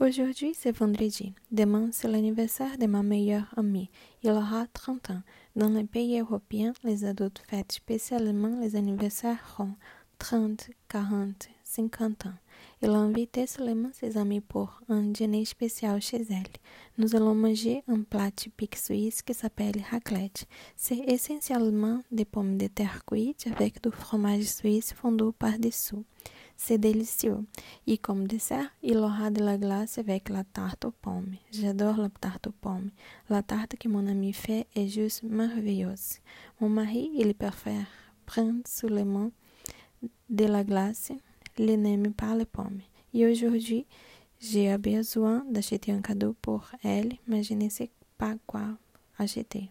Aujourd'hui, c'est vendredi. Demain, c'est l'anniversaire de ma meilleure amie. Il aura 30 ans. Dans les pays européens, les adultes fêtent spécialement les anniversaires ronds, 30, 40, 50 ans. Il a invité seulement ses amis pour un dîner spécial chez elle. Nous allons manger un plat typique suisse qui s'appelle raclette. C'est essentiellement des pommes de terre cuites avec du fromage suisse fondu par-dessous. C'est délicieux. Et comme dessert, il aura de la glace avec la tarte aux pommes. J'adore la tarte aux pommes. La tarte que mon ami fait est juste merveilleuse. Mon mari, il préfère prendre seulement de la glace, il n'aime pas les pommes. Et aujourd'hui, j'ai besoin d'acheter un cadeau pour elle, mais je ne sais pas quoi acheter.